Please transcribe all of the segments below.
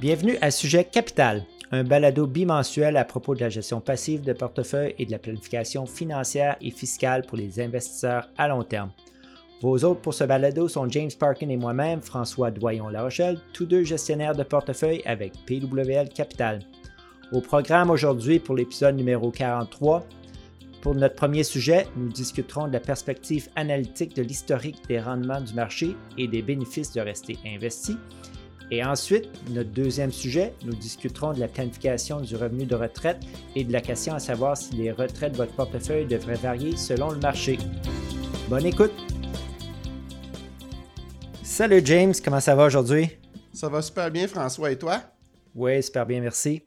Bienvenue à Sujet Capital, un balado bimensuel à propos de la gestion passive de portefeuille et de la planification financière et fiscale pour les investisseurs à long terme. Vos hôtes pour ce balado sont James Parkin et moi-même, François Doyon-La Rochelle, tous deux gestionnaires de portefeuille avec PWL Capital. Au programme aujourd'hui pour l'épisode numéro 43, pour notre premier sujet, nous discuterons de la perspective analytique de l'historique des rendements du marché et des bénéfices de rester investi. Et ensuite, notre deuxième sujet, nous discuterons de la planification du revenu de retraite et de la question à savoir si les retraites de votre portefeuille devraient varier selon le marché. Bonne écoute! Salut James, comment ça va aujourd'hui? Ça va super bien François et toi? Oui, super bien, merci.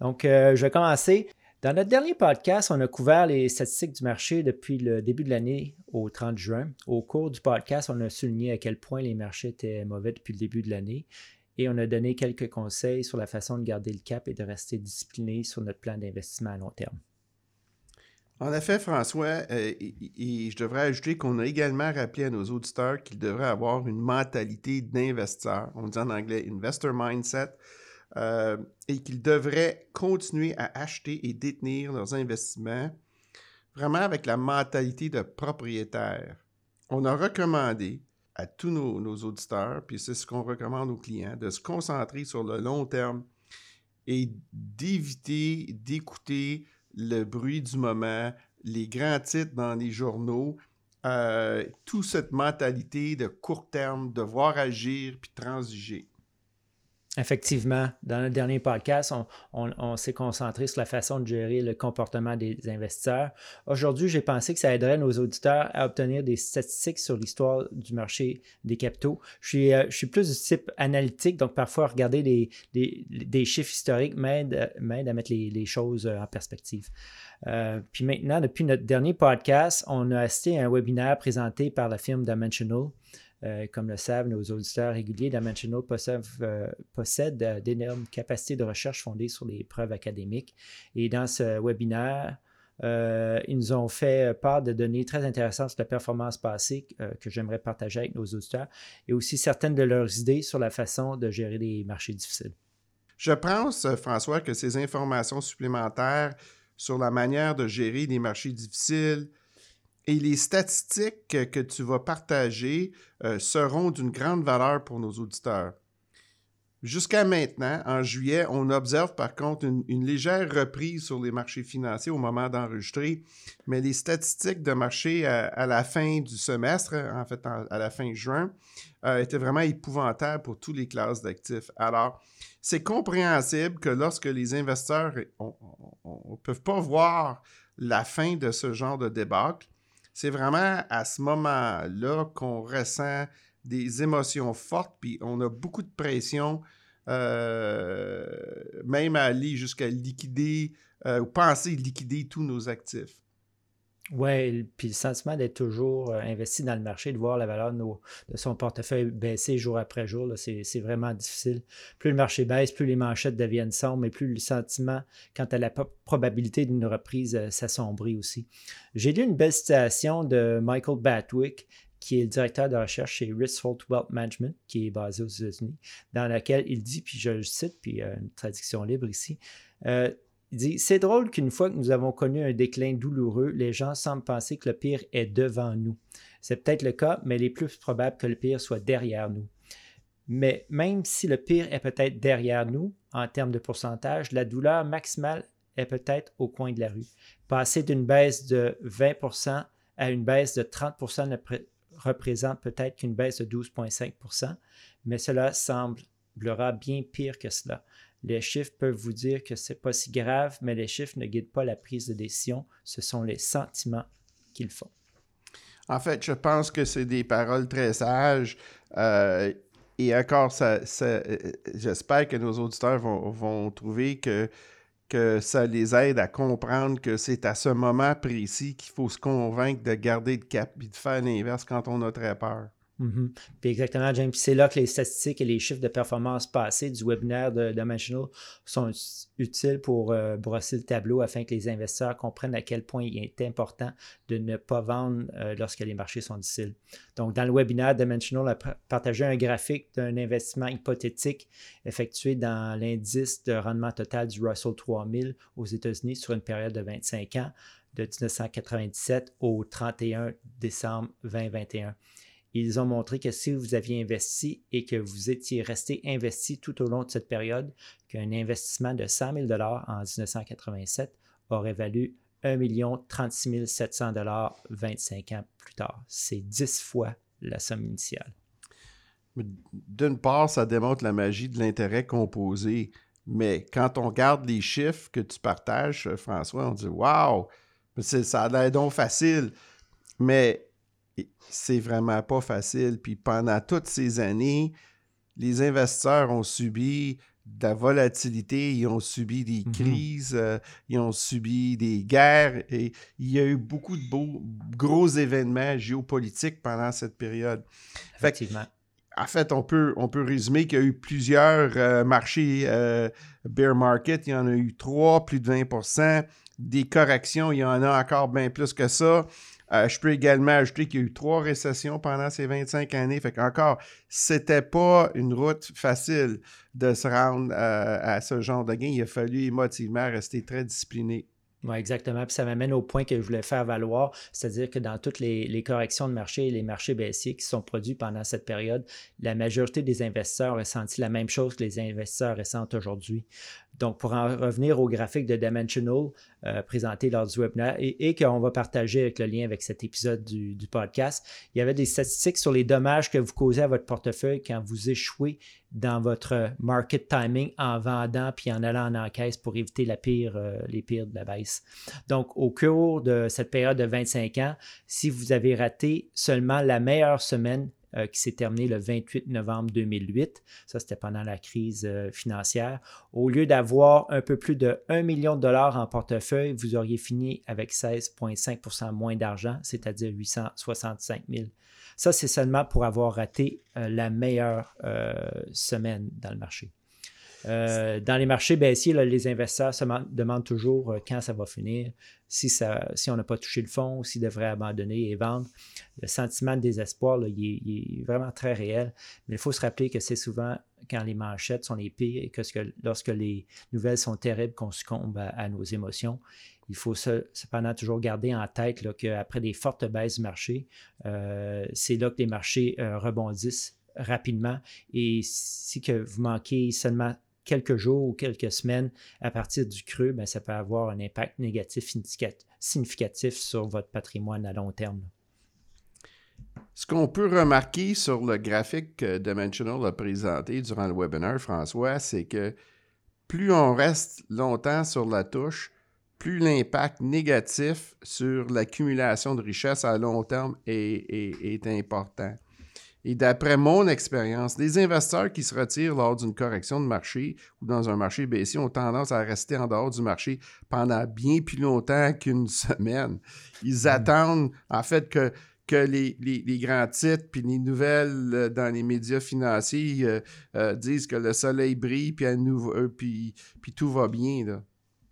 Donc, euh, je vais commencer. Dans notre dernier podcast, on a couvert les statistiques du marché depuis le début de l'année au 30 juin. Au cours du podcast, on a souligné à quel point les marchés étaient mauvais depuis le début de l'année et on a donné quelques conseils sur la façon de garder le cap et de rester discipliné sur notre plan d'investissement à long terme. En effet, François, euh, je devrais ajouter qu'on a également rappelé à nos auditeurs qu'ils devraient avoir une mentalité d'investisseur, on dit en anglais investor mindset, euh, et qu'ils devraient continuer à acheter et détenir leurs investissements vraiment avec la mentalité de propriétaire. On a recommandé à tous nos, auditeurs, puis c'est ce qu'on recommande aux clients, de se concentrer sur le long terme et d'éviter d'écouter le bruit du moment, les grands titres dans les journaux, euh, toute cette mentalité de court terme, devoir agir puis transiger. Effectivement, dans le dernier podcast, on, s'est concentré sur la façon de gérer le comportement des investisseurs. Aujourd'hui, j'ai pensé que ça aiderait nos auditeurs à obtenir des statistiques sur l'histoire du marché des capitaux. Je suis, euh, je suis plus du type analytique, donc parfois regarder des, chiffres historiques m'aide, à mettre les, choses euh, en perspective. Euh, puis maintenant, depuis notre dernier podcast, on a assisté à un webinaire présenté par la firme Dimensional. Euh, comme le savent nos auditeurs réguliers, Dimensional possède, euh, possède euh, d'énormes capacités de recherche fondées sur les preuves académiques. Et dans ce webinaire, ils nous ont fait part de données très intéressantes sur la performance passée que j'aimerais partager avec nos auditeurs et aussi certaines de leurs idées sur la façon de gérer les marchés difficiles. Je pense, François, que ces informations supplémentaires sur la manière de gérer les marchés difficiles, et les statistiques que tu vas partager euh, seront d'une grande valeur pour nos auditeurs. Jusqu'à maintenant, en juillet, on observe par contre une, légère reprise sur les marchés financiers au moment d'enregistrer, mais les statistiques de marché à, la fin du semestre, en fait à la fin juin, euh, étaient vraiment épouvantables pour toutes les classes d'actifs. Alors, c'est compréhensible que lorsque les investisseurs ne peuvent pas voir la fin de ce genre de débâcle, c'est vraiment à ce moment-là qu'on ressent des émotions fortes, puis on a beaucoup de pression, euh, même à aller jusqu'à liquider euh, ou penser liquider tous nos actifs. Oui, puis le sentiment d'être toujours euh, investi dans le marché, de voir la valeur de, son portefeuille baisser jour après jour, c'est vraiment difficile. Plus le marché baisse, plus les manchettes deviennent sombres, mais plus le sentiment quant à la probabilité d'une reprise euh, s'assombrit aussi. J'ai lu une belle citation de Michael Batwick, qui est le directeur de recherche chez Risfold Wealth Management, qui est basé aux États-Unis, dans laquelle il dit, puis je le cite, puis euh, une traduction libre ici, il dit C'est drôle qu'une fois que nous avons connu un déclin douloureux, les gens semblent penser que le pire est devant nous. C'est peut-être le cas, mais il est plus probable que le pire soit derrière nous. Mais même si le pire est peut-être derrière nous, en termes de pourcentage, la douleur maximale est peut-être au coin de la rue. Passer d'une baisse de 20% à une baisse de 30 ne représente peut-être qu'une baisse de 12,5% mais cela semblera bien pire que cela. Les chiffres peuvent vous dire que c'est pas si grave, mais les chiffres ne guident pas la prise de décision. Ce sont les sentiments qu'ils font. En fait, je pense que c'est des paroles très sages. Euh, et encore, ça, euh, j'espère que nos auditeurs vont, trouver que, que ça les aide à comprendre que c'est à ce moment précis qu'il faut se convaincre de garder le cap et de faire l'inverse quand on a très peur. Mhm. Exactement, James. c'est là que les statistiques et les chiffres de performance passés du webinaire de Dimensional sont utiles pour euh, brosser le tableau afin que les investisseurs comprennent à quel point il est important de ne pas vendre euh, lorsque les marchés sont difficiles. Donc, dans le webinaire, Dimensional a partagé un graphique d'un investissement hypothétique effectué dans l'indice de rendement total du Russell 3000 aux États-Unis sur une période de 25 ans de 1997 au 31 décembre 2021. Ils ont montré que si vous aviez investi et que vous étiez resté investi tout au long de cette période, qu'un investissement de 100 000 en 1987 aurait valu 1 36 700 25 ans plus tard. C'est 10 fois la somme initiale. D'une part, ça démontre la magie de l'intérêt composé. Mais quand on regarde les chiffres que tu partages, François, on dit Waouh, ça a l'air donc facile. Mais c'est vraiment pas facile. Puis pendant toutes ces années, les investisseurs ont subi de la volatilité, ils ont subi des mhm. crises, euh, ils ont subi des guerres et il y a eu beaucoup de beaux, gros événements géopolitiques pendant cette période. Effectivement. en fait, on peut, on peut résumer qu'il y a eu plusieurs euh, marchés euh, bear market, il y en a eu trois, plus de 20% Des corrections, il y en a encore bien plus que ça. Je peux également ajouter qu'il y a eu trois récessions pendant ces 25 années. Fait qu'encore, c'était pas une route facile de se rendre euh, à ce genre de gain. Il a fallu émotivement rester très discipliné. Oui, exactement. Puis ça m'amène au point que je voulais faire valoir, c'est-à-dire que dans toutes les, les, corrections de marché et les marchés baissiers qui sont produits pendant cette période, la majorité des investisseurs ont ressenti la même chose que les investisseurs ressentent aujourd'hui. Donc, pour en revenir au graphique de Dimensional euh, présenté lors du webinaire et, qu'on va partager avec le lien avec cet épisode du, podcast, il y avait des statistiques sur les dommages que vous causez à votre portefeuille quand vous échouez dans votre market timing en vendant puis en allant en encaisse pour éviter euh, les pires de la baisse. Donc, au cours de cette période de 25 ans, si vous avez raté seulement la meilleure semaine euh, qui s'est terminé le 28 novembre 2008. Ça, c'était pendant la crise euh, financière. Au lieu d'avoir un peu plus de 1 million de dollars en portefeuille, vous auriez fini avec 16,5% moins d'argent, c'est-à-dire 865 000. Ça, c'est seulement pour avoir raté euh, la meilleure semaine dans le marché. Dans les marchés baissiers, les investisseurs se demandent toujours quand ça va finir, si, ça, si on n'a pas touché le fond, s'ils devraient abandonner et vendre. Le sentiment de désespoir, il, est, vraiment très réel. Mais il faut se rappeler que c'est souvent quand les manchettes sont les pires et que, lorsque les nouvelles sont terribles qu'on succombe à, nos émotions. Il faut cependant toujours garder en tête qu'après des fortes baisses du marché, euh, c'est là que les marchés euh, rebondissent rapidement. Et si que vous manquez seulement quelques jours ou quelques semaines à partir du creux, ben, ça peut avoir un impact négatif significatif sur votre patrimoine à long terme. Ce qu'on peut remarquer sur le graphique que Dimensional a présenté durant le webinaire, François, c'est que plus on reste longtemps sur la touche, plus l'impact négatif sur l'accumulation de richesse à long terme est important. Et d'après mon expérience, les investisseurs qui se retirent lors d'une correction de marché ou dans un marché baissier ont tendance à rester en dehors du marché pendant bien plus longtemps qu'une semaine. Ils hmm. attendent en fait que, que les, grands titres puis les nouvelles euh, dans les médias financiers euh, euh, disent que le soleil brille puis, puis, puis tout va bien. Là.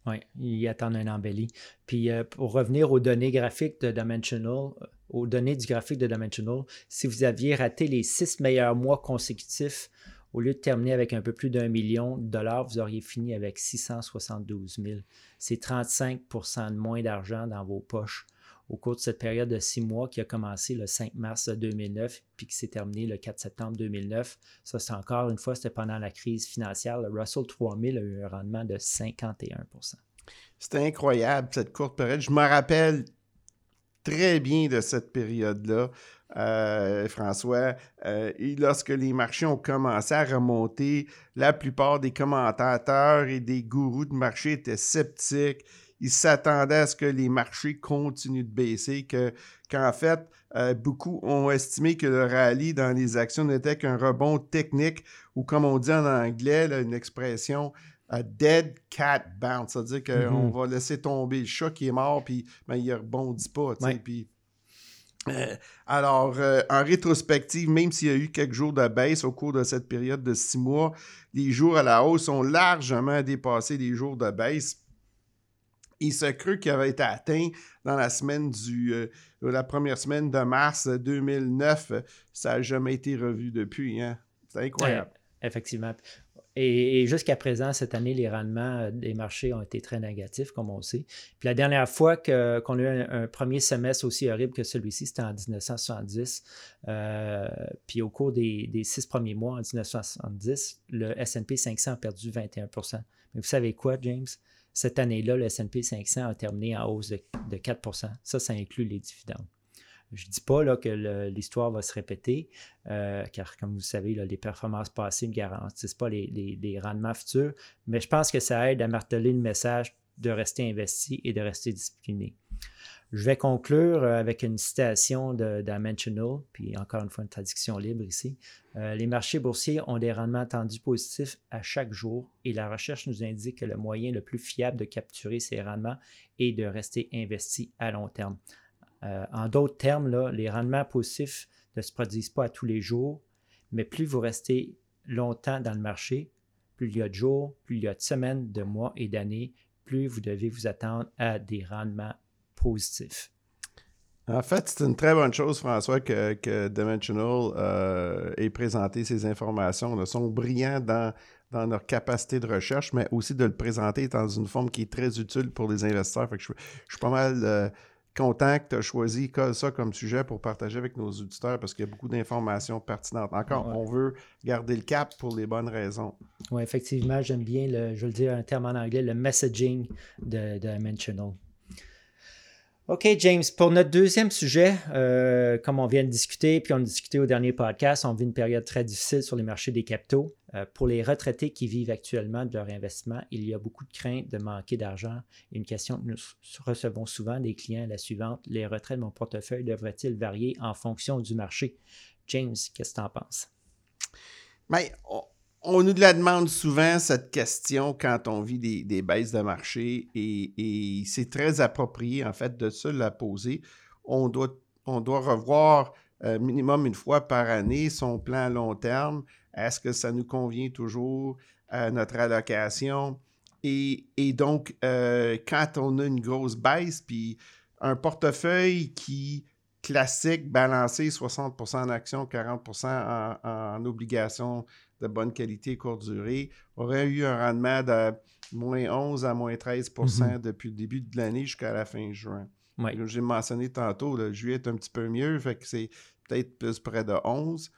Oui, ils attendent un embelli. Puis pour revenir aux données graphiques de Dimensional, aux données du graphique de Dimensional, si vous aviez raté les six meilleurs mois consécutifs, au lieu de terminer avec un peu plus d'un million de dollars, vous auriez fini avec 672 000. C'est 35% de moins d'argent dans vos poches au cours de cette période de six mois qui a commencé le 5 mars 2009 puis qui s'est terminé le 4 septembre 2009. Ça, c'est encore une fois, c'était pendant la crise financière. Le Russell 3000 a eu un rendement de 51% C'était incroyable, cette courte période. Je me rappelle très bien de cette période-là, euh, François. Euh, et lorsque les marchés ont commencé à remonter, la plupart des commentateurs et des gourous de marché étaient sceptiques. Ils s'attendaient à ce que les marchés continuent de baisser, que, qu'en fait, euh, beaucoup ont estimé que le rallye dans les actions n'était qu'un rebond technique, ou comme on dit en anglais, une expression a dead cat bounce. C'est-à-dire qu'on mm-hmm. va laisser tomber le chat qui est mort, puis ben, il ne rebondit pas. Puis Euh, alors, euh, en rétrospective, même s'il y a eu quelques jours de baisse au cours de cette période de six mois, les jours à la hausse ont largement dépassé les jours de baisse. Et ce creux qui avait été atteint dans la semaine du, euh, la première semaine de mars 2009, ça n'a jamais été revu depuis. Hein? C'est incroyable. effectivement. Et, jusqu'à présent, cette année, les rendements euh, des marchés ont été très négatifs, comme on sait. Puis la dernière fois qu'on a eu un, premier semestre aussi horrible que celui-ci, c'était en 1970. Euh, puis au cours des, six premiers mois en 1970, le SP 500 a perdu 21% Mais vous savez quoi, James? Cette année-là, le SP 500 a terminé en hausse de, de 4% Ça, ça inclut les dividendes. Je ne dis pas là, que l'histoire va se répéter, euh, car comme vous savez, les performances passées ne garantissent pas les, rendements futurs, mais je pense que ça aide à marteler le message de rester investi et de rester discipliné. Je vais conclure euh, avec une citation de Dimensional, puis encore une fois une traduction libre ici. Euh, les marchés boursiers ont des rendements attendus positifs à chaque jour et la recherche nous indique que le moyen le plus fiable de capturer ces rendements est de rester investi à long terme. Euh, en d'autres termes, les rendements positifs ne se produisent pas à tous les jours, mais plus vous restez longtemps dans le marché, plus il y a de jours, plus il y a de semaines, de mois et d'années, plus vous devez vous attendre à des rendements En fait, c'est une très bonne chose, François, que, Dimensional euh, ait présenté ces informations. Ils sont brillants dans, dans leur capacité de recherche, mais aussi de le présenter dans une forme qui est très utile pour les investisseurs. je, suis pas mal euh, content que tu as choisi ça comme sujet pour partager avec nos auditeurs parce qu'il y a beaucoup d'informations pertinentes. Encore, on veut garder le cap pour les bonnes raisons. Oui, effectivement, j'aime bien, le, je vais le dire un terme en anglais, le messaging de, de Dimensional. OK, James, pour notre deuxième sujet, euh, comme on vient de discuter, puis on a discuté au dernier podcast, on vit une période très difficile sur les marchés des capitaux. Euh, pour les retraités qui vivent actuellement de leur investissement, il y a beaucoup de crainte de manquer d'argent. Une question que nous recevons souvent des clients est la suivante. Les retraits de mon portefeuille devraient-ils varier en fonction du marché? James, qu'est-ce que tu en penses? Bien, on nous la demande souvent, cette question, quand on vit des, baisses de marché, et, c'est très approprié, en fait, de se la poser. On doit, revoir euh, minimum une fois par année son plan long terme. Est-ce que ça nous convient toujours à notre allocation? Et, donc, euh, quand on a une grosse baisse, puis un portefeuille qui classique, balancé 60% en actions, 40 en, en obligations de bonne qualité, courte durée, aurait eu un rendement de moins 11 à moins 13 mm-hmm. depuis le début de l'année jusqu'à la fin juin. J'ai mentionné tantôt, le juillet est un petit peu mieux, fait que c'est peut-être plus près de 11.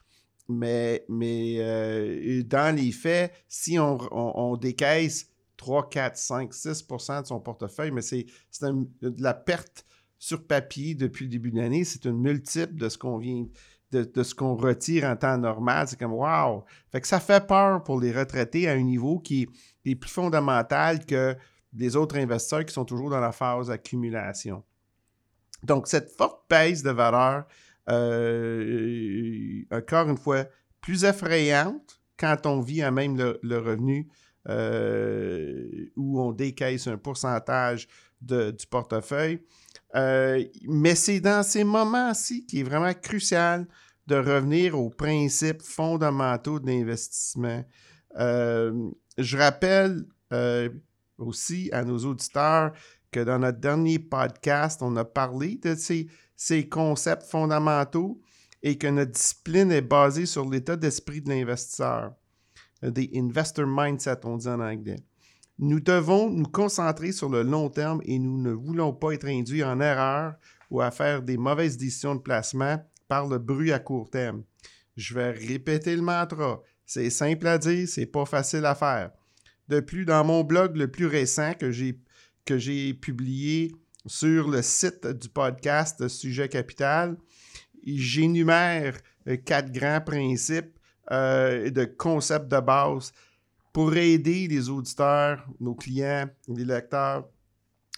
Mais, mais euh, dans les faits, si on, décaisse 3, 4, 5, 6% de son portefeuille, mais c'est de la perte sur papier depuis le début de l'année, c'est une multiple de ce qu'on vient de, ce qu'on retire en temps normal. C'est comme wow! Fait que ça fait peur pour les retraités à un niveau qui est, plus fondamental que les autres investisseurs qui sont toujours dans la phase d'accumulation. Donc, cette forte baisse de valeur, euh, encore une fois, plus effrayante quand on vit à même le, revenu euh, où on décaisse un pourcentage du portefeuille. Euh, mais c'est dans ces moments-ci qui est vraiment crucial de revenir aux principes fondamentaux de l'investissement. Euh, je rappelle euh, aussi à nos auditeurs que dans notre dernier podcast, on a parlé de ces, ces concepts fondamentaux et que notre discipline est basée sur l'état d'esprit de l'investisseur. Des investor mindset, on dit en anglais. Nous devons nous concentrer sur le long terme et nous ne voulons pas être induits en erreur ou à faire des mauvaises décisions de placement par le bruit à court terme. Je vais répéter le mantra. C'est simple à dire, c'est pas facile à faire. De plus, dans mon blog le plus récent que j'ai, publié sur le site du podcast Sujet Capital, j'énumère euh, quatre grands principes euh, de concepts de base pour aider les auditeurs, nos clients, les lecteurs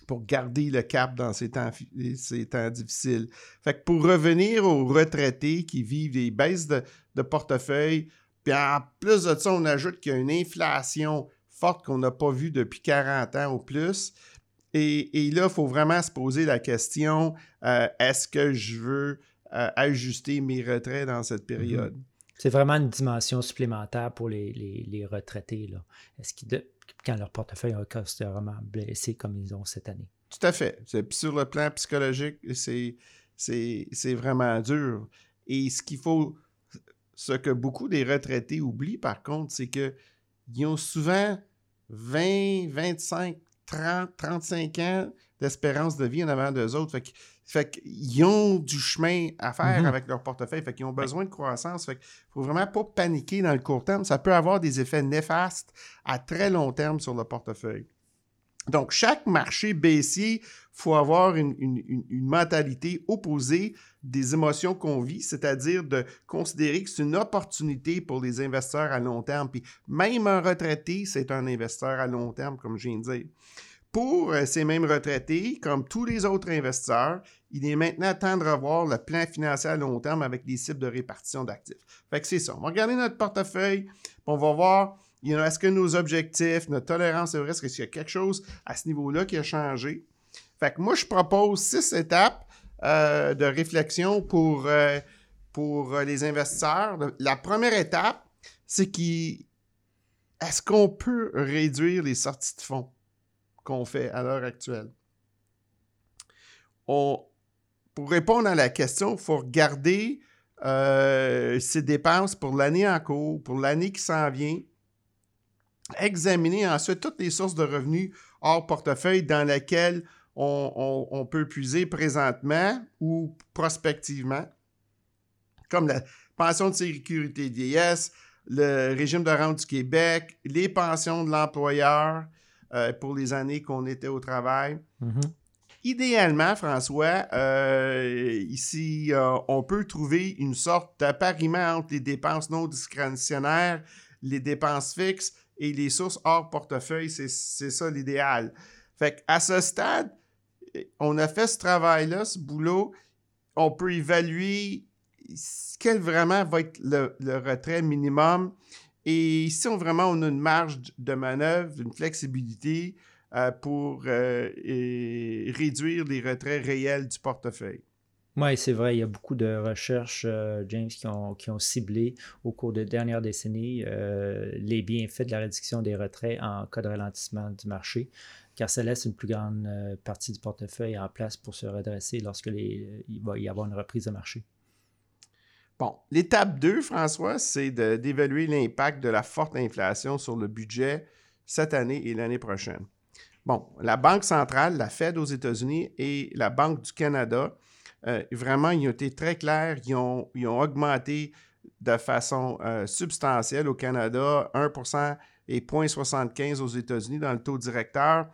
pour garder le cap dans ces temps, ces temps difficiles. Fait que pour revenir aux retraités qui vivent des baisses de, portefeuille, puis en plus de ça, on ajoute qu'il y a une inflation forte qu'on n'a pas vue depuis 40 ans ou plus. Et, là, il faut vraiment se poser la question, euh, est-ce que je veux ajuster mes retraits dans cette période? C'est vraiment une dimension supplémentaire pour les, les- les retraités. Est-ce qu'ils, de- quand leur portefeuille a vraiment blessé comme ils ont cette année? Tout à fait. Sur le plan psychologique, c'est, vraiment dur. Et ce qu'il faut, ce que beaucoup des retraités oublient par contre, c'est que ils ont souvent 20, 25, 30, 35 ans d'espérance de vie en avant d'eux autres. Fait que- fait qu'ils ont du chemin à faire Mhm. avec leur portefeuille. Fait qu'ils ont besoin de croissance. Fait qu'il faut vraiment pas paniquer dans le court terme. Ça peut avoir des effets néfastes à très long terme sur le portefeuille. Donc, chaque marché baissier, il faut avoir une, une- une- une mentalité opposée des émotions qu'on vit, c'est-à-dire de considérer que c'est une opportunité pour les investisseurs à long terme. Puis même un retraité, c'est un investisseur à long terme, comme je viens de dire. Pour euh, ces mêmes retraités, comme tous les autres investisseurs, il est maintenant temps de revoir le plan financier à long terme avec des cibles de répartition d'actifs. Fait que c'est ça. On va regarder notre portefeuille, on va voir est-ce que nos objectifs, notre tolérance au risque, est-ce qu'il y a quelque chose à ce niveau-là qui a changé? Fait que moi, je propose six étapes euh, de réflexion pour, euh, pour euh, les investisseurs. La première étape, c'est qui est-ce qu'on peut réduire les sorties de fonds qu'on fait à l'heure actuelle? On, pour répondre à la question, il faut regarder euh, ses dépenses pour l'année en cours, pour l'année qui s'en vient. Examiner ensuite toutes les sources de revenus hors portefeuille dans lesquelles on, peut puiser présentement ou prospectivement, comme la pension de sécurité vieillesse, le régime de rente du Québec, les pensions de l'employeur euh, pour les années qu'on était au travail. Mhm. Idéalement, François, euh, ici, euh, on peut trouver une sorte d'appariement entre les dépenses non discrétionnaires, les dépenses fixes et les sources hors portefeuille. C'est ça l'idéal. Fait qu'à ce stade, on a fait ce travail-là, ce boulot. On peut évaluer quel vraiment va être le, le retrait minimum. Et si on vraiment on a une marge de manœuvre, une flexibilité, pour euh, et réduire les retraits réels du portefeuille. Oui, c'est vrai, il y a beaucoup de recherches, euh, James, qui ont, qui ont ciblé au cours des dernières décennies euh, les bienfaits de la réduction des retraits en cas de ralentissement du marché, car ça laisse une plus grande euh, partie du portefeuille en place pour se redresser lorsque les, il va y avoir une reprise de marché. Bon, l'étape 2, François, c'est d'évaluer l'impact de la forte inflation sur le budget cette année et l'année prochaine. Bon, la Banque centrale, la Fed aux États-Unis et la Banque du Canada, euh, vraiment, ils ont été très clairs, ils ont, ils ont augmenté de façon euh, substantielle au Canada, 1% et 0,75 aux États-Unis dans le taux directeur.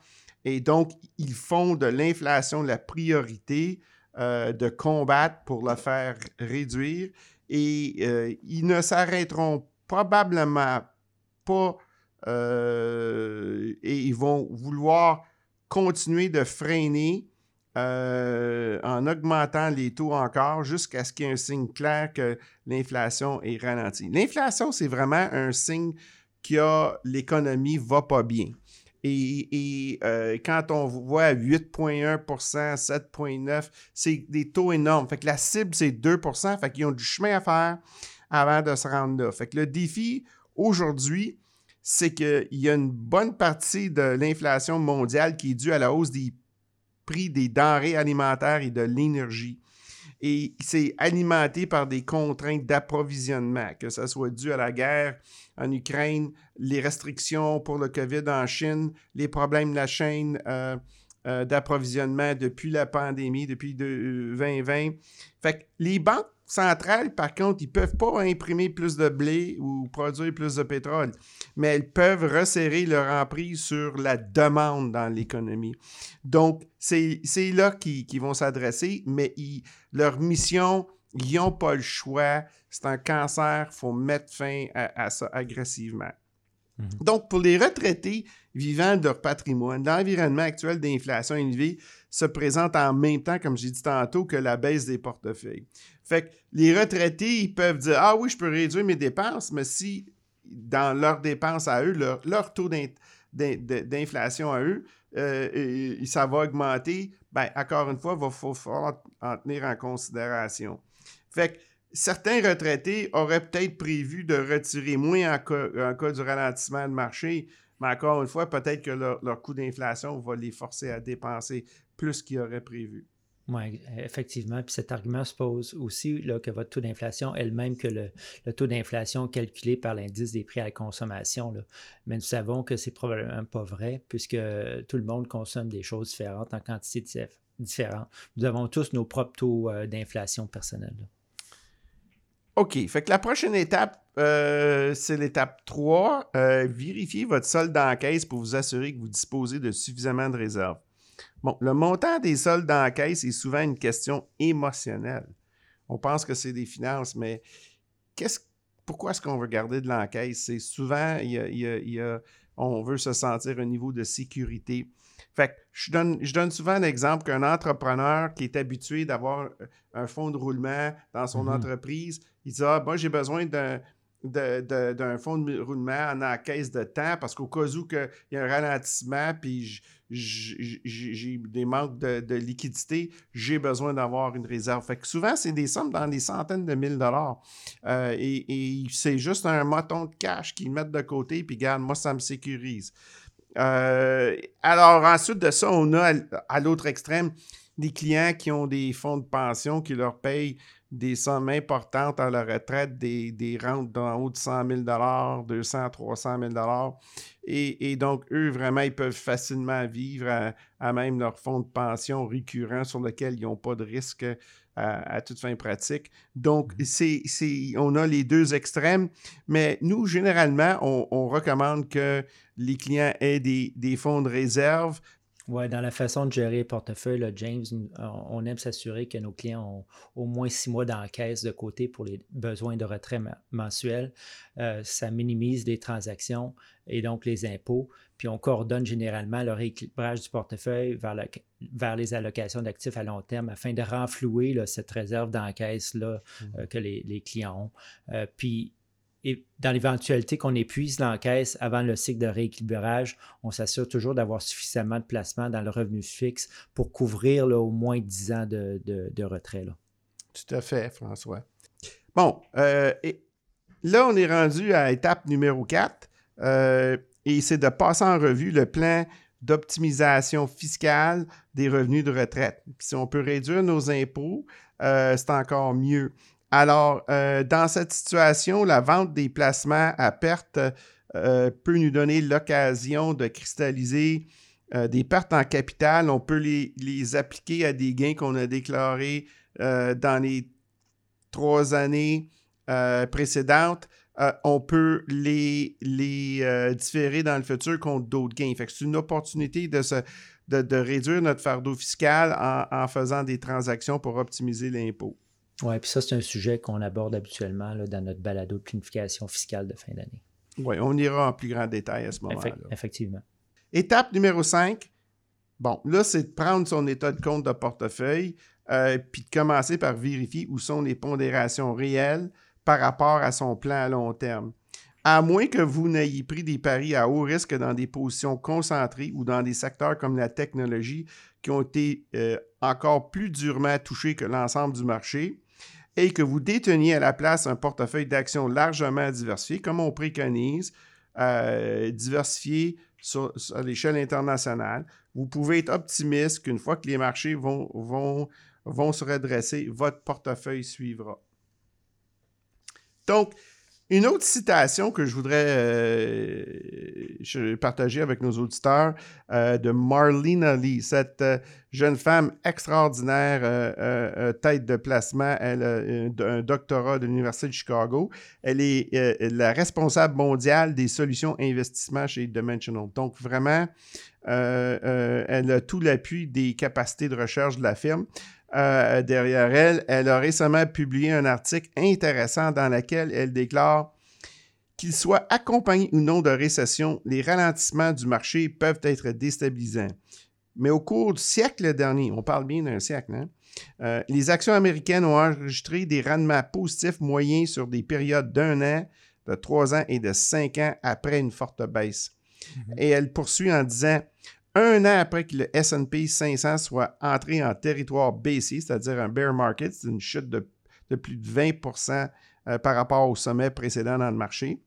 Et donc, ils font de l'inflation la priorité euh, de combattre pour le faire réduire. Et ils ne s'arrêteront probablement pas euh, et ils vont vouloir continuer de freiner euh, en augmentant les taux encore jusqu'à ce qu'il y ait un signe clair que l'inflation est ralentie. L'inflation, c'est vraiment un signe que l'économie va pas bien. Et, et, euh, quand on voit 8,1% 7,9 c'est des taux énormes. Fait que la cible, c'est 2 Fait qu'ils ont du chemin à faire avant de se rendre là. Fait que le défi aujourd'hui, c'est qu'il y a une bonne partie de l'inflation mondiale qui est due à la hausse des prix des denrées alimentaires et de l'énergie. Et c'est alimenté par des contraintes d'approvisionnement, que ce soit dû à la guerre en Ukraine, les restrictions pour le COVID en Chine, les problèmes de la chaîne euh, euh, d'approvisionnement depuis la pandémie, depuis de, euh, 2020. Fait que les banques centrales, par contre, ils ne peuvent pas imprimer plus de blé ou produire plus de pétrole, mais elles peuvent resserrer leur emprise sur la demande dans l'économie. Donc, c'est là qu'ils qui vont s'adresser, mais ils, leur mission, ils n'ont pas le choix. C'est un cancer, il faut mettre fin à ça agressivement. -hmm. Donc, pour les retraités vivant de leur patrimoine, l'environnement actuel d'inflation élevée se présente en même temps, comme j'ai dit tantôt, que la baisse des portefeuilles. Fait que les retraités, ils peuvent dire Ah oui, je peux réduire mes dépenses, mais si dans leurs dépenses à eux, leur, taux d'inflation à eux, euh, ça va augmenter, ben, encore une fois, il va falloir en tenir en considération. Fait que certains retraités auraient peut-être prévu de retirer moins en cas, du ralentissement de marché, mais encore une fois, peut-être que leur, coût d'inflation va les forcer à dépenser plus qu'ils auraient prévu. Oui, effectivement. Puis cet argument se pose aussi là, que votre taux d'inflation est le même que le, taux d'inflation calculé par l'indice des prix à la consommation. Mais nous savons que c'est probablement pas vrai puisque tout le monde consomme des choses différentes en quantité différente. Nous avons tous nos propres taux euh, d'inflation personnels. OK. Fait que la prochaine étape, euh, c'est l'étape 3. Euh, vérifiez votre solde en caisse pour vous assurer que vous disposez de suffisamment de réserves. Bon, le montant des soldes en caisse est souvent une question émotionnelle. On pense que c'est des finances, mais qu'est-ce, pourquoi est-ce qu'on veut garder de l'encaisse? C'est souvent, on veut se sentir un niveau de sécurité. Fait que je donne, je donne souvent l'exemple qu'un entrepreneur qui est habitué d'avoir un fonds de roulement dans son mm-hmm. entreprise, il dit Ah, moi, j'ai besoin d'un, d'un fonds de roulement en caisse de temps parce qu'au cas où il y a un ralentissement puis j'ai des manques de, liquidité, j'ai besoin d'avoir une réserve. Fait que souvent, c'est des sommes dans des centaines de mille dollars. Euh, et, c'est juste un moton de cash qu'ils mettent de côté, puis regarde, moi, ça me sécurise. Euh, alors, ensuite de ça, on a à l'autre extrême des clients qui ont des fonds de pension qui leur payent des sommes importantes à la retraite, des, des rentes d'en haut de 100 000 200 300 000 et, et, donc, eux, vraiment, ils peuvent facilement vivre à, même leur fonds de pension récurrent sur lequel ils n'ont pas de risque à, toute fin pratique. Donc, c'est, on a les deux extrêmes, mais nous, généralement, on, recommande que les clients aient des, des fonds de réserve oui, dans la façon de gérer le portefeuille, James, on aime s'assurer que nos clients ont au moins six mois dans la caisse de côté pour les besoins de retrait mensuel. Euh, ça minimise les transactions et donc les impôts. Puis on coordonne généralement le rééquilibrage du portefeuille vers, vers les allocations d'actifs à long terme afin de renflouer cette réserve dans la caisse là, mmh. euh, que les, clients ont. Euh, puis et dans l'éventualité qu'on épuise l'encaisse avant le cycle de rééquilibrage, on s'assure toujours d'avoir suffisamment de placement dans le revenu fixe pour couvrir au moins 10 ans de, retrait. Là. Tout à fait, François. Bon, euh, et là, on est rendu à étape numéro 4 euh, et c'est de passer en revue le plan d'optimisation fiscale des revenus de retraite. si on peut réduire nos impôts, euh, c'est encore mieux. Alors, euh, dans cette situation, la vente des placements à perte euh, peut nous donner l'occasion de cristalliser des pertes en capital. On peut les, appliquer à des gains qu'on a déclarés dans les trois années précédentes. On peut les, différer dans le futur contre d'autres gains. c'est une opportunité de, de, réduire notre fardeau fiscal en faisant des transactions pour optimiser l'impôt. Oui, puis ça, c'est un sujet qu'on aborde habituellement dans notre balado de planification fiscale de fin d'année. Oui, on ira en plus grand détail à ce moment-là. effectivement. Étape numéro 5. Bon, là, c'est de prendre son état de compte de portefeuille, euh, puis de commencer par vérifier où sont les pondérations réelles par rapport à son plan à long terme. À moins que vous n'ayez pris des paris à haut risque dans des positions concentrées ou dans des secteurs comme la technologie qui ont été euh, encore plus durement touchés que l'ensemble du marché, et que vous déteniez à la place un portefeuille d'actions largement diversifié, comme on préconise, euh, diversifié sur, à l'échelle internationale, vous pouvez être optimiste qu'une fois que les marchés vont se redresser, votre portefeuille suivra. Donc, une autre citation que je voudrais euh, partager avec nos auditeurs euh, de Marlena Lee, cette euh, jeune femme extraordinaire, tête de placement, elle a un doctorat de l'Université de Chicago. Elle est la responsable mondiale des solutions investissement chez Dimensional. Donc vraiment, elle a tout l'appui des capacités de recherche de la firme. Euh, derrière elle, elle a récemment publié un article intéressant dans lequel elle déclare qu'il soit accompagné ou non de récession, les ralentissements du marché peuvent être déstabilisants. Mais au cours du siècle dernier, on parle bien d'un siècle, hein, euh, les actions américaines ont enregistré des rendements positifs moyens sur des périodes d'un an, de trois ans et de cinq ans après une forte baisse. Mm-hmm. Et elle poursuit en disant un an après que le SP 500 soit entré en territoire baissier, c'est-à-dire un bear market, c'est une chute de, plus de 20% euh, par rapport au sommet précédent dans le marché.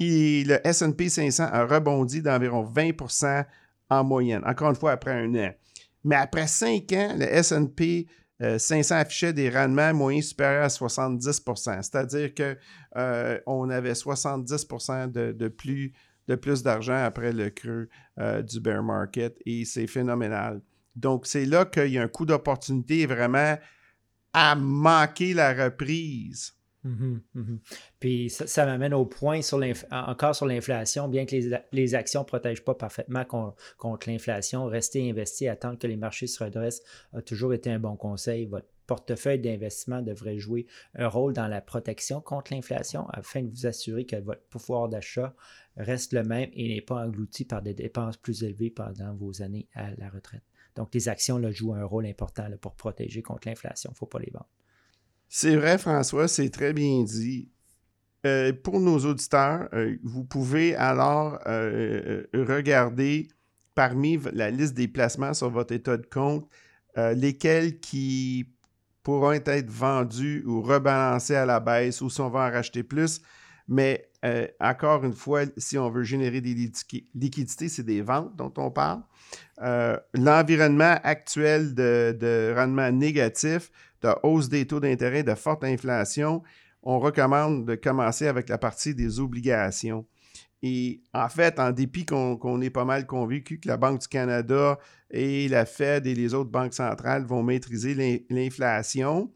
Et le SP 500 a rebondi d'environ 20% en moyenne, encore une fois après un an. Mais après cinq ans, le SP 500 affichait des rendements moyens supérieurs à 70% c'est-à-dire qu'on euh, avait 70% de, plus de plus d'argent après le creux euh, du bear market et c'est phénoménal. Donc, c'est là qu'il y a un coup d'opportunité vraiment à manquer la reprise. Mhm, mhm. Puis ça, m'amène au point encore sur l'inflation, bien que les, actions ne protègent pas parfaitement contre, l'inflation, rester investi, attendre que les marchés se redressent a toujours été un bon conseil. Votre portefeuille d'investissement devrait jouer un rôle dans la protection contre l'inflation afin de vous assurer que votre pouvoir d'achat reste le même et n'est pas englouti par des dépenses plus élevées pendant vos années à la retraite. Donc, les actions jouent un rôle important pour protéger contre l'inflation. Il ne faut pas les vendre. C'est vrai, François, c'est très bien dit. Euh, pour nos auditeurs, euh, vous pouvez alors euh, regarder parmi la liste des placements sur votre état de compte lesquels qui pourront être vendus ou rebalancés à la baisse ou si on va en racheter plus. Mais encore une fois, si on veut générer des liquidités, c'est des ventes dont on parle. L'environnement actuel de, de rendement négatif de hausse des taux d'intérêt, de forte inflation, on recommande de commencer avec la partie des obligations. Et en fait, en dépit qu'on est pas mal convaincu que la Banque du Canada et la Fed et les autres banques centrales vont maîtriser l'inflation,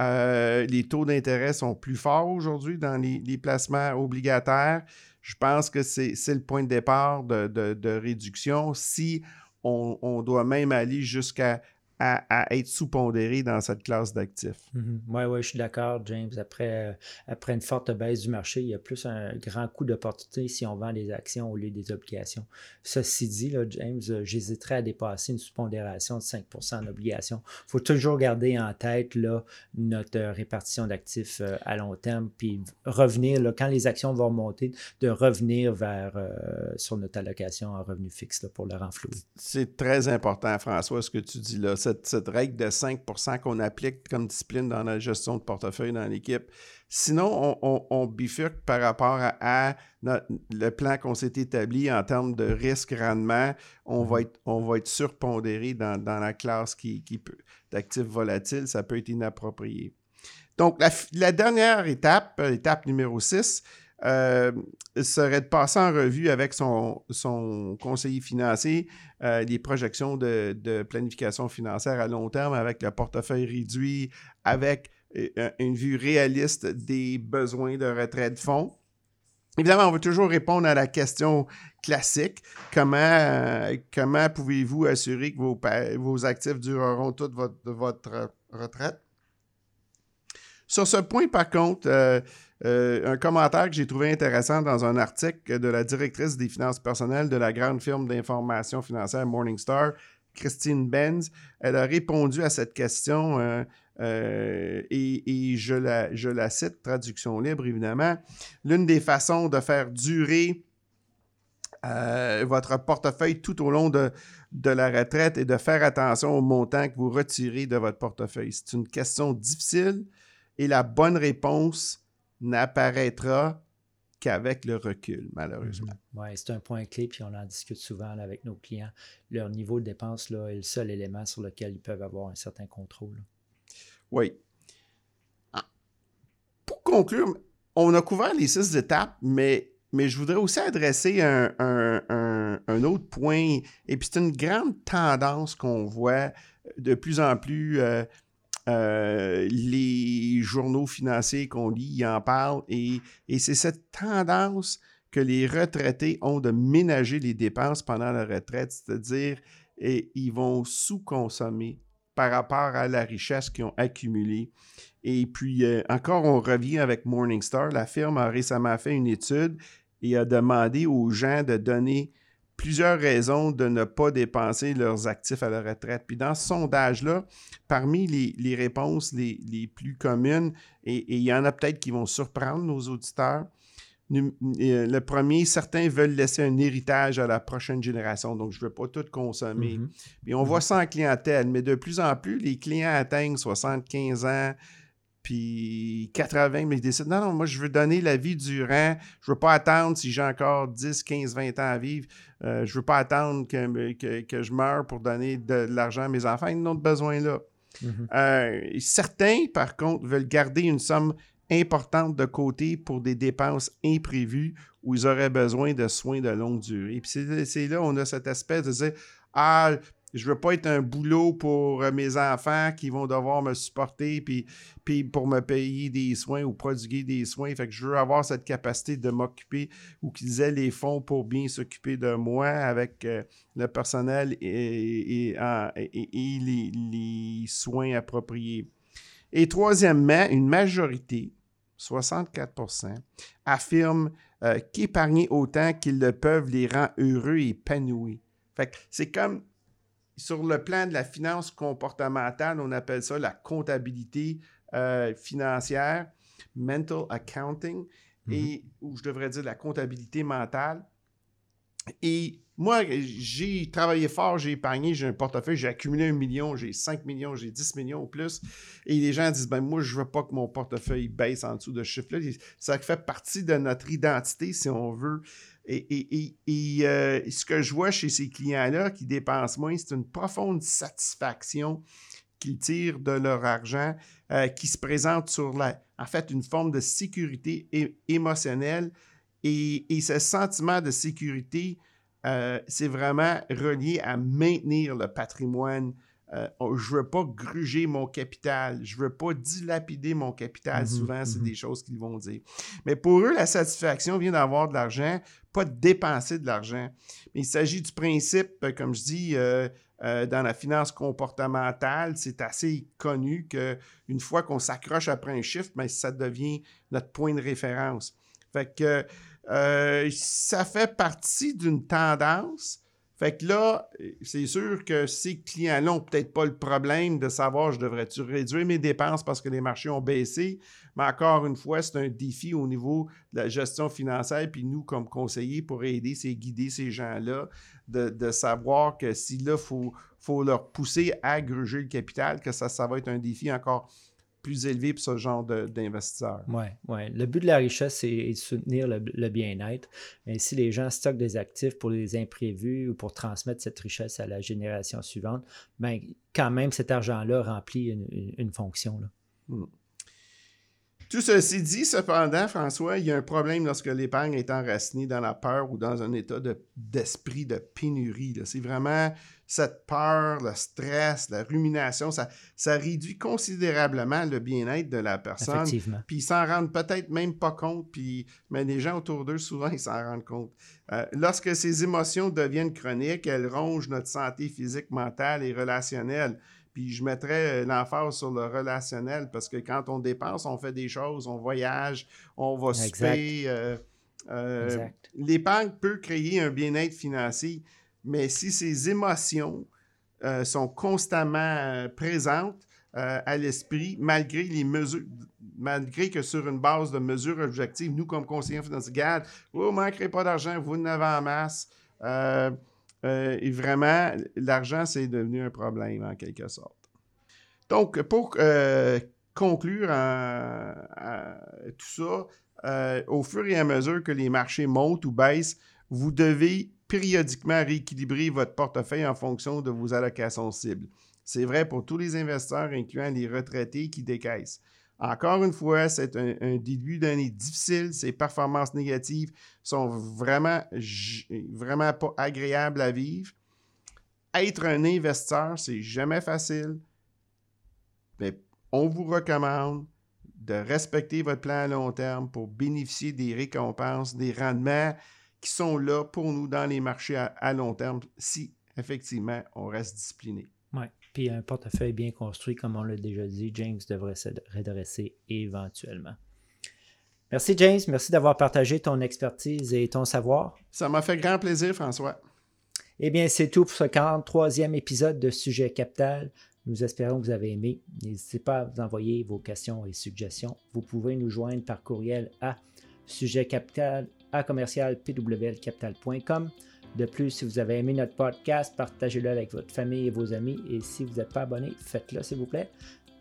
euh, les taux d'intérêt sont plus forts aujourd'hui dans les, placements obligataires. Je pense que c'est le point de départ de, réduction. Si on, doit même aller jusqu'à à, être sous-pondéré dans cette classe d'actifs. Oui, mhm. oui, je suis d'accord, James. Après, euh, après une forte baisse du marché, il y a plus un grand coup d'opportunité si on vend des actions au lieu des obligations. Ceci dit, là, James, euh, j'hésiterais à dépasser une sous-pondération de 5% en obligations. Il faut toujours garder en tête là, notre répartition d'actifs euh, à long terme, puis revenir, là, quand les actions vont monter, de revenir vers sur notre allocation en revenu fixe pour le renflouer. C'est très important, François, ce que tu dis là cette, règle de 5% qu'on applique comme discipline dans la gestion de portefeuille dans l'équipe. Sinon, on, bifurque par rapport à, le plan qu'on s'est établi en termes de risque-rendement. On, va être, on va être surpondéré dans, la classe qui, qui d'actifs volatiles. Ça peut être inapproprié. Donc, la, la dernière étape, l'étape numéro 6, euh, serait de passer en revue avec son, conseiller financier euh, les projections de, planification financière à long terme avec le portefeuille réduit, avec euh, une vue réaliste des besoins de retraite de fonds. Évidemment, on veut toujours répondre à la question classique. Comment, pouvez-vous assurer que vos, actifs dureront toute votre retraite? Sur ce point, par contre, euh, un commentaire que j'ai trouvé intéressant dans un article de la directrice des finances personnelles de la grande firme d'information financière Morningstar, Christine Benz. Elle a répondu à cette question euh, euh, et, je, la, je, la, cite, traduction libre évidemment. L'une des façons de faire durer votre portefeuille tout au long de, de la retraite est de faire attention au montant que vous retirez de votre portefeuille. C'est une question difficile et la bonne réponse n'apparaîtra qu'avec le recul, malheureusement. Mhm. Oui, c'est un point clé, puis on en discute souvent avec nos clients. Leur niveau de dépense là, est le seul élément sur lequel ils peuvent avoir un certain contrôle. Oui. Ah. Pour conclure, on a couvert les six étapes, mais, mais je voudrais aussi adresser un, autre point, et puis c'est une grande tendance qu'on voit de plus en plus euh, euh, les journaux financiers qu'on lit, ils en parlent. Et, c'est cette tendance que les retraités ont de ménager les dépenses pendant la retraite, c'est-à-dire ils vont sous-consommer par rapport à la richesse qu'ils ont accumulée. Et puis, euh, encore, on revient avec Morningstar. La firme a récemment fait une étude et a demandé aux gens de donner plusieurs raisons de ne pas dépenser leurs actifs à la retraite. Puis dans ce sondage-là, parmi les, réponses les, plus communes, et, il y en a peut-être qui vont surprendre nos auditeurs, euh, le premier, certains veulent laisser un héritage à la prochaine génération, donc je ne veux pas tout consommer. Mm-hmm. Puis on voit mm-hmm. ça en clientèle, mais de plus en plus, les clients atteignent 75 ans, puis 80, mais ils décident, non, non, moi, je veux donner la vie durant, je veux pas attendre si j'ai encore 10, 15, 20 ans à vivre, euh, je veux pas attendre que, que, je meure pour donner de, l'argent à mes enfants, ils n'ont besoin là. Mhm. Euh, certains, par contre, veulent garder une somme importante de côté pour des dépenses imprévues où ils auraient besoin de soins de longue durée. Puis c'est là on a cette espèce de dire, ah, je veux pas être un boulot pour euh, mes enfants qui vont devoir me supporter puis, puis pour me payer des soins ou prodiguer des soins. Fait que je veux avoir cette capacité de m'occuper ou qu'ils aient les fonds pour bien s'occuper de moi avec euh, le personnel et, et, les, soins appropriés. Et troisièmement, une majorité, 64% affirment euh, qu'épargner autant qu'ils le peuvent les rend heureux et épanouis. Fait c'est comme sur le plan de la finance comportementale, on appelle ça la comptabilité euh, financière, mental accounting, et, mhm. ou je devrais dire la comptabilité mentale. Et moi, j'ai travaillé fort, j'ai épargné, j'ai un portefeuille, j'ai accumulé un million, j'ai 5 millions, j'ai 10 millions ou plus. Et les gens disent, ben moi, je veux pas que mon portefeuille baisse en dessous de ce chiffre-là. Ça fait partie de notre identité, si on veut. Et, euh, ce que je vois chez ces clients-là qui dépensent moins, c'est une profonde satisfaction qu'ils tirent de leur argent, euh, qui se présente sur la, en fait, une forme de sécurité émotionnelle. Et, ce sentiment de sécurité, euh, c'est vraiment relié à maintenir le patrimoine euh, je ne veux pas gruger mon capital, je ne veux pas dilapider mon capital. Mhm, Souvent, c'est mhm. des choses qu'ils vont dire. Mais pour eux, la satisfaction vient d'avoir de l'argent, pas de dépenser de l'argent. Mais il s'agit du principe, euh, comme je dis, euh, dans la finance comportementale, c'est assez connu qu'une fois qu'on s'accroche après un chiffre, ben, ça devient notre point de référence. Fait que ça fait partie d'une tendance fait que là, c'est sûr que ces clients-là n'ont peut-être pas le problème de savoir je devrais-tu réduire mes dépenses parce que les marchés ont baissé? Mais encore une fois, c'est un défi au niveau de la gestion financière. Puis nous, comme conseillers, pour aider, c'est guider ces gens-là de, savoir que si là, il faut, leur pousser à gruger le capital, que ça, ça va être un défi encore plus élevé pour ce genre d'investisseurs. Oui, ouais. le but de la richesse, c'est de soutenir le, bien-être. Mais si les gens stockent des actifs pour les imprévus ou pour transmettre cette richesse à la génération suivante, bien, quand même, cet argent-là remplit une, fonction. Là. Hmm. Tout ceci dit, cependant, François, il y a un problème lorsque l'épargne est enracinée dans la peur ou dans un état d'esprit de, pénurie. C'est vraiment cette peur, le stress, la rumination, ça, ça réduit considérablement le bien-être de la personne. Puis ils s'en rendent peut-être même pas compte, puis, mais les gens autour d'eux, souvent, ils s'en rendent compte. Euh, lorsque ces émotions deviennent chroniques, elles rongent notre santé physique, mentale et relationnelle. Puis je mettrais euh, l'emphase sur le relationnel parce que quand on dépense, on fait des choses, on voyage, on va souper. Euh, euh, l'épargne peut créer un bien-être financier, mais si ces émotions sont constamment présentes à l'esprit, malgré les mesures, malgré que sur une base de mesures objectives, nous, comme conseillers financiers, garde, vous ne manquerez pas d'argent, vous n'avez en masse. Euh, et vraiment, l'argent, c'est devenu un problème en quelque sorte. Donc, pour euh, conclure tout ça, euh, au fur et à mesure que les marchés montent ou baissent, vous devez périodiquement rééquilibrer votre portefeuille en fonction de vos allocations cibles. C'est vrai pour tous les investisseurs, incluant les retraités qui décaissent. Encore une fois, c'est un, début d'année difficile. Ces performances négatives sont vraiment, vraiment pas agréables à vivre. Être un investisseur, c'est jamais facile. Mais on vous recommande de respecter votre plan à long terme pour bénéficier des récompenses, des rendements qui sont là pour nous dans les marchés à long terme si effectivement on reste discipliné. Puis un portefeuille bien construit, comme on l'a déjà dit, James devrait se redresser éventuellement. Merci James, merci d'avoir partagé ton expertise et ton savoir. Ça m'a fait grand plaisir, François. Eh bien, c'est tout pour ce 43e épisode de Sujet Capital. Nous espérons que vous avez aimé. N'hésitez pas à vous envoyer vos questions et suggestions. Vous pouvez nous joindre par courriel à sujetcapital à commercial de plus, si vous avez aimé notre podcast, partagez-le avec votre famille et vos amis. Et si vous n'êtes pas abonné, faites-le, s'il vous plaît.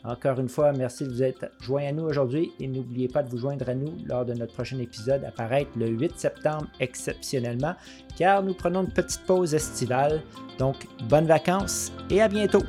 Encore une fois, merci de vous être joint à nous aujourd'hui et n'oubliez pas de vous joindre à nous lors de notre prochain épisode à paraître le 8 septembre exceptionnellement, car nous prenons une petite pause estivale. Donc, bonnes vacances et à bientôt!